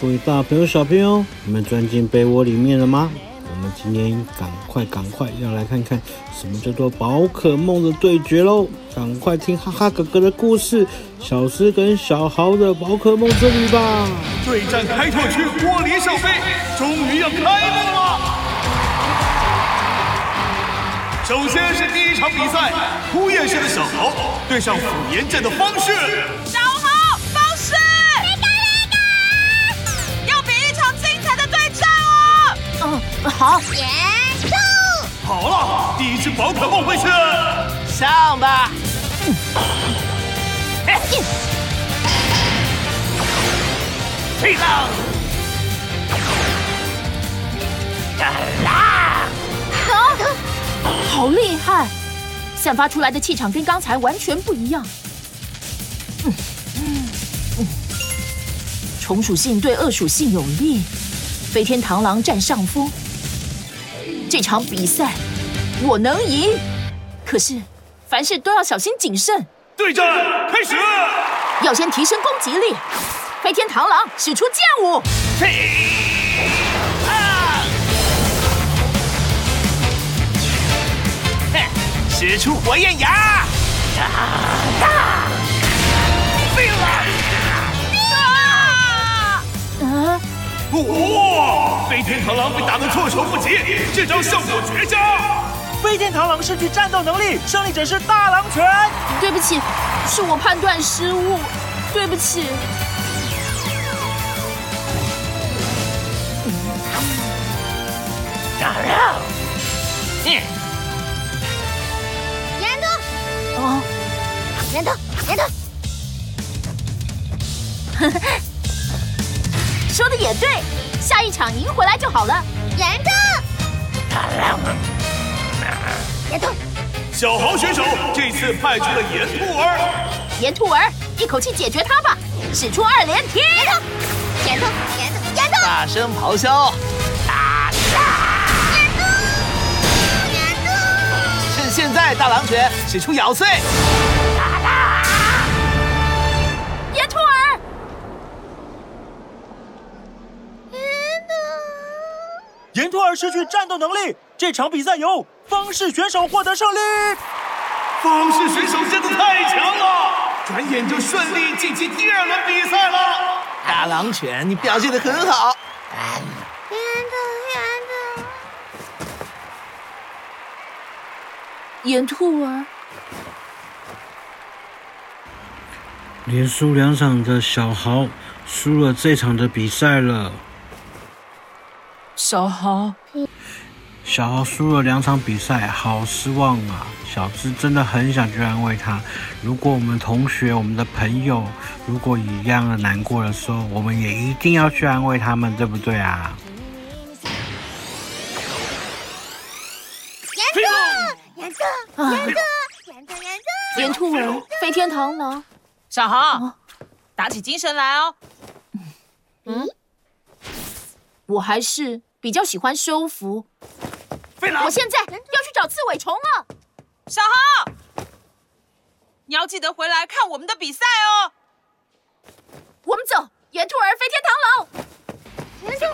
各位大朋友、小朋友，你们钻进被窝里面了吗？我们今天赶快、赶快要来看看什么叫做宝可梦的对决喽！赶快听哈哈哥哥的故事，小狮跟小豪的宝可梦之旅吧！对战开拓区玻璃圣杯终于要开幕了！首先是第一场比赛，枯叶市的小豪对上府岩镇的方式。好，严重！好了，第一只宝可梦回去，上吧！飞浪！啦！啊！好厉害！散发出来的气场跟刚才完全不一样。嗯嗯嗯，虫属性对恶属性有利，飞天螳螂占上风。这场比赛我能赢，可是凡事都要小心谨慎。对战开始，要先提升攻击力。飞天螳螂使出剑舞，嘿，啊，哼，使出火焰牙，啊啊，哇！飞天螳螂被打得措手不及，这招效果绝佳。飞天螳螂失去战斗能力，胜利者是大狼拳。对不起，是我判断失误，对不起。加油！嗯。严冬。哦。严冬，严兔。说的也对，下一场赢回来就好了。严兔，严兔，小豪选手这次派出了严兔儿。严兔儿，一口气解决他吧！使出二连踢。严兔，严兔，严兔，严兔，大声咆哮！大杀！严兔，严兔，趁现在，大狼犬使出咬碎！严兔儿失去战斗能力，这场比赛由方式选手获得胜利。方式选手真的太强了，转眼就顺利晋级第二轮比赛了。大狼犬，你表现的很好。严兔，严兔，严兔儿，连输两场的小豪输了这场的比赛了。小豪，小豪输了两场比赛，好失望啊！小智真的很想去安慰他。如果我们同学、我们的朋友，如果一样的难过的时候，我们也一定要去安慰他们，对不对啊？严兔，严兔，严兔，严兔，严兔儿，飞天螳螂，小豪，打起精神来哦。嗯。我还是比较喜欢收服。我现在要去找刺尾虫了。小豪，你要记得回来看我们的比赛哦。我们走，严兔儿，飞天螳螂。严兔。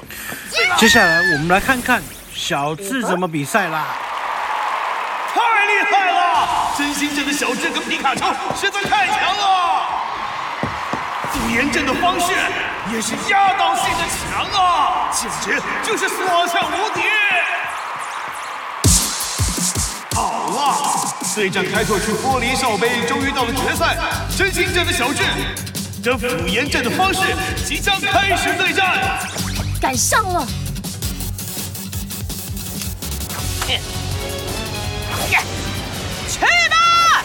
接下来我们来看看小智怎么比赛啦。太厉害了！真心镇的小智跟皮卡丘实在太强了。府岩镇的方式也是压倒性的强啊，简直就是所向无敌！好了，对战开拓区玻璃少杯终于到了决赛，真心镇的小智跟府岩镇的方式即将开始对战，赶上了！去吧！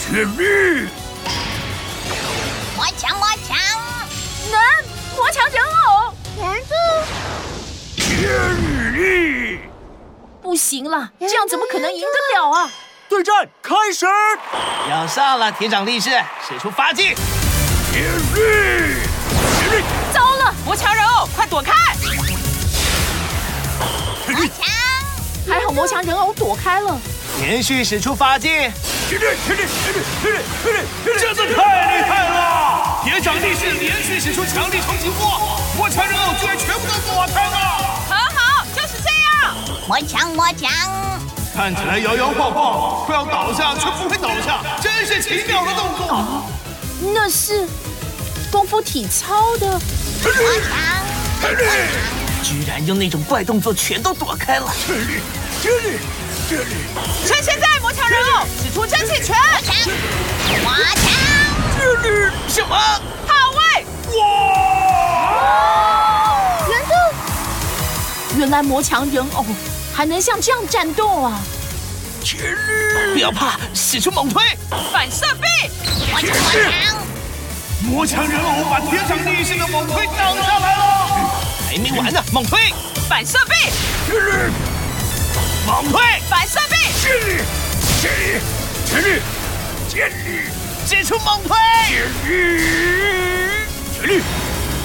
全力！能魔强人偶，严兔，天力，不行了，这样怎么可能赢得了啊？对战开始，要上了，铁掌力士使出发技，天力，天力，糟了，魔强人偶，快躲开！魔强，还好魔强人偶躲开了，连续使出发技，天力，天力，天力，天力，天力，真的太厉害了！铁掌力士连续使出强力冲击波，魔强人偶居然全部都躲开了。很好，就是这样。魔强魔强，看起来摇摇晃晃，快要倒下却不会倒下，真是奇妙的动作。哦，那是功夫体操的。魔强，居然用那种怪动作全都躲开了。这里，这里，这里。趁现在，魔强人偶使出真气拳。魔强。什么？好位！哇！原来，原来魔强人偶还能像这样战斗啊！不要怕，使出猛推，反射臂！魔强，魔强人偶把铁掌力士的猛推挡下来了。还没完呢，猛推，反射臂！猛推，反射臂！全力，全力，全力，全力！使出猛推！全力，全力，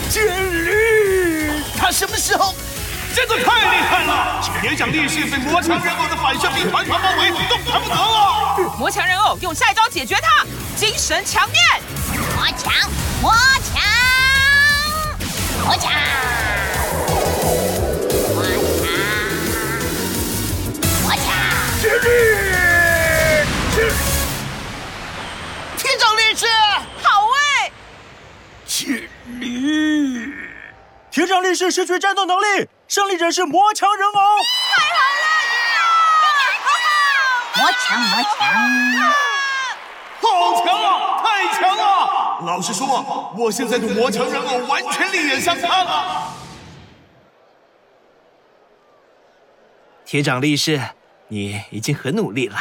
全力！他什么时候？真的太厉害了！铁掌力是被魔强人偶的反射臂团团包围，动弹不得了。魔强人偶用下一招解决他，精神强念！魔强，魔强，魔强，魔强，魔强！全力，全力！铁掌力士失去战斗能力，胜利者是魔强人偶。太好了，魔强，魔强，好强啊！太强了！老实说，我现在对魔强人偶完全另眼相看了。铁掌力士，你已经很努力了。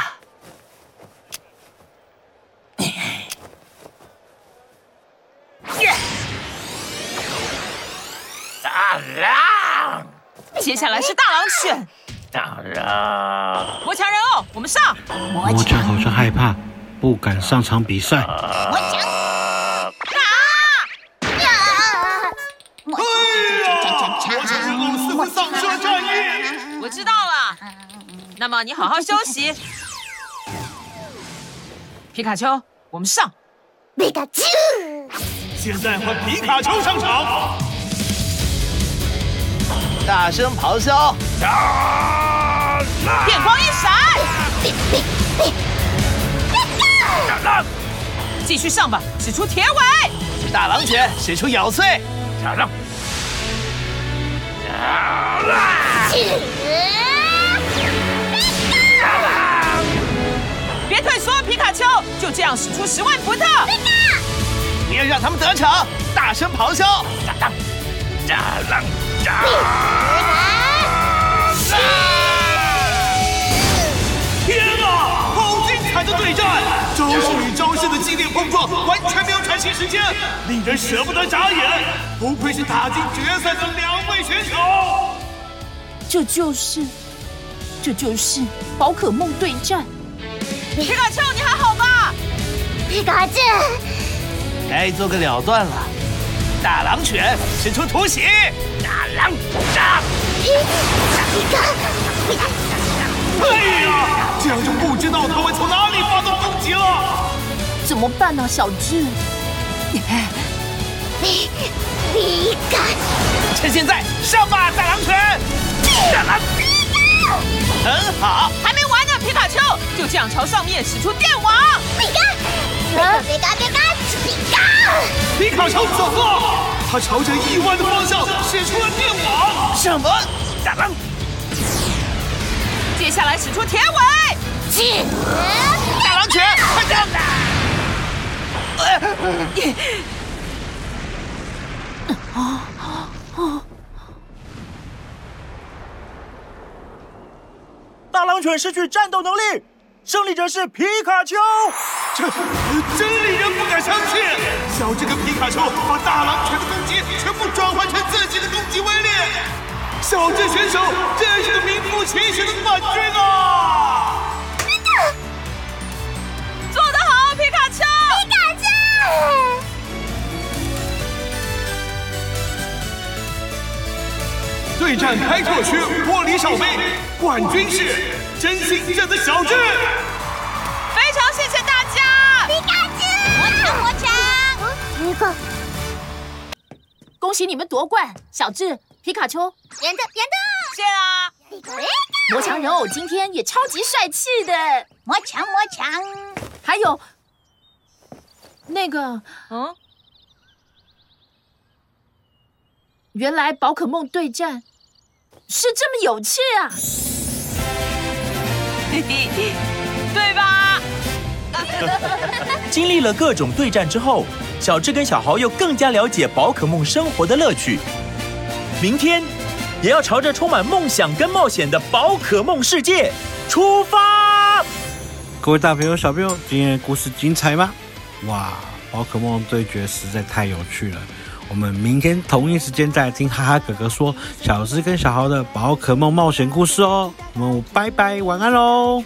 接下来是大狼犬。大狼，魔强人偶，我们上。魔强好像害怕，不敢上场比赛。魔强，啊！呀！哎呀！魔强人偶似乎丧失了战意。我知道了。那么你好好休息。皮卡丘，我们上。皮卡丘，现在换皮卡丘上场。大声咆哮！电光一闪！继续上吧，使出铁尾！大狼犬使出咬碎！别退缩，皮卡丘，就这样使出十万伏特！别让他们得逞！大声咆哮！大狼，大狼，大天哪，好精彩的对战！招式与招式的激烈碰撞，完全没有喘息时间，令人舍不得眨眼。不愧是打进决赛的两位选手。这就是，这就是宝可梦对战。皮卡丘，你还好吧？皮卡丘，该做个了断了。大狼犬使出突袭！大狼，大皮卡，皮卡，哎呀，这样就不知道他会从哪里发动攻击了。怎么办呢、啊，小智？你你敢，趁现在上吧，大狼犬！大狼，很好，还没卡丘，就这样朝上面使出电网！皮卡，皮卡，皮卡，皮卡！皮卡丘走了，他朝着意外的方向使出了电网。什么？大狼，接下来使出铁尾！进，大狼犬，快点！犬失去战斗能力，胜利者是皮卡丘。这 真令人不敢相信！小智跟皮卡丘把大狼犬的攻击全部转换成自己的攻击威力，小智选手真是个名副其实的冠军啊！对战开拓区玻璃少杯，冠军是真心镇的小智。非常谢谢大家！皮卡丘，魔强魔强，皮呵，恭喜你们夺冠，小智、皮卡丘、严的严的，谢啦！魔强人偶今天也超级帅气的，魔强魔强，还有那个，嗯，原来宝可梦对战是这么有趣啊！嘿嘿，对吧？经历了各种对战之后，小智跟小豪又更加了解宝可梦生活的乐趣。明天也要朝着充满梦想跟冒险的宝可梦世界出发！各位大朋友、小朋友，今天的故事精彩吗？哇，宝可梦对决实在太有趣了！我们明天同一时间再听哈哈哥哥说小智跟小豪的宝可梦冒险故事哦。我们拜拜，晚安喽！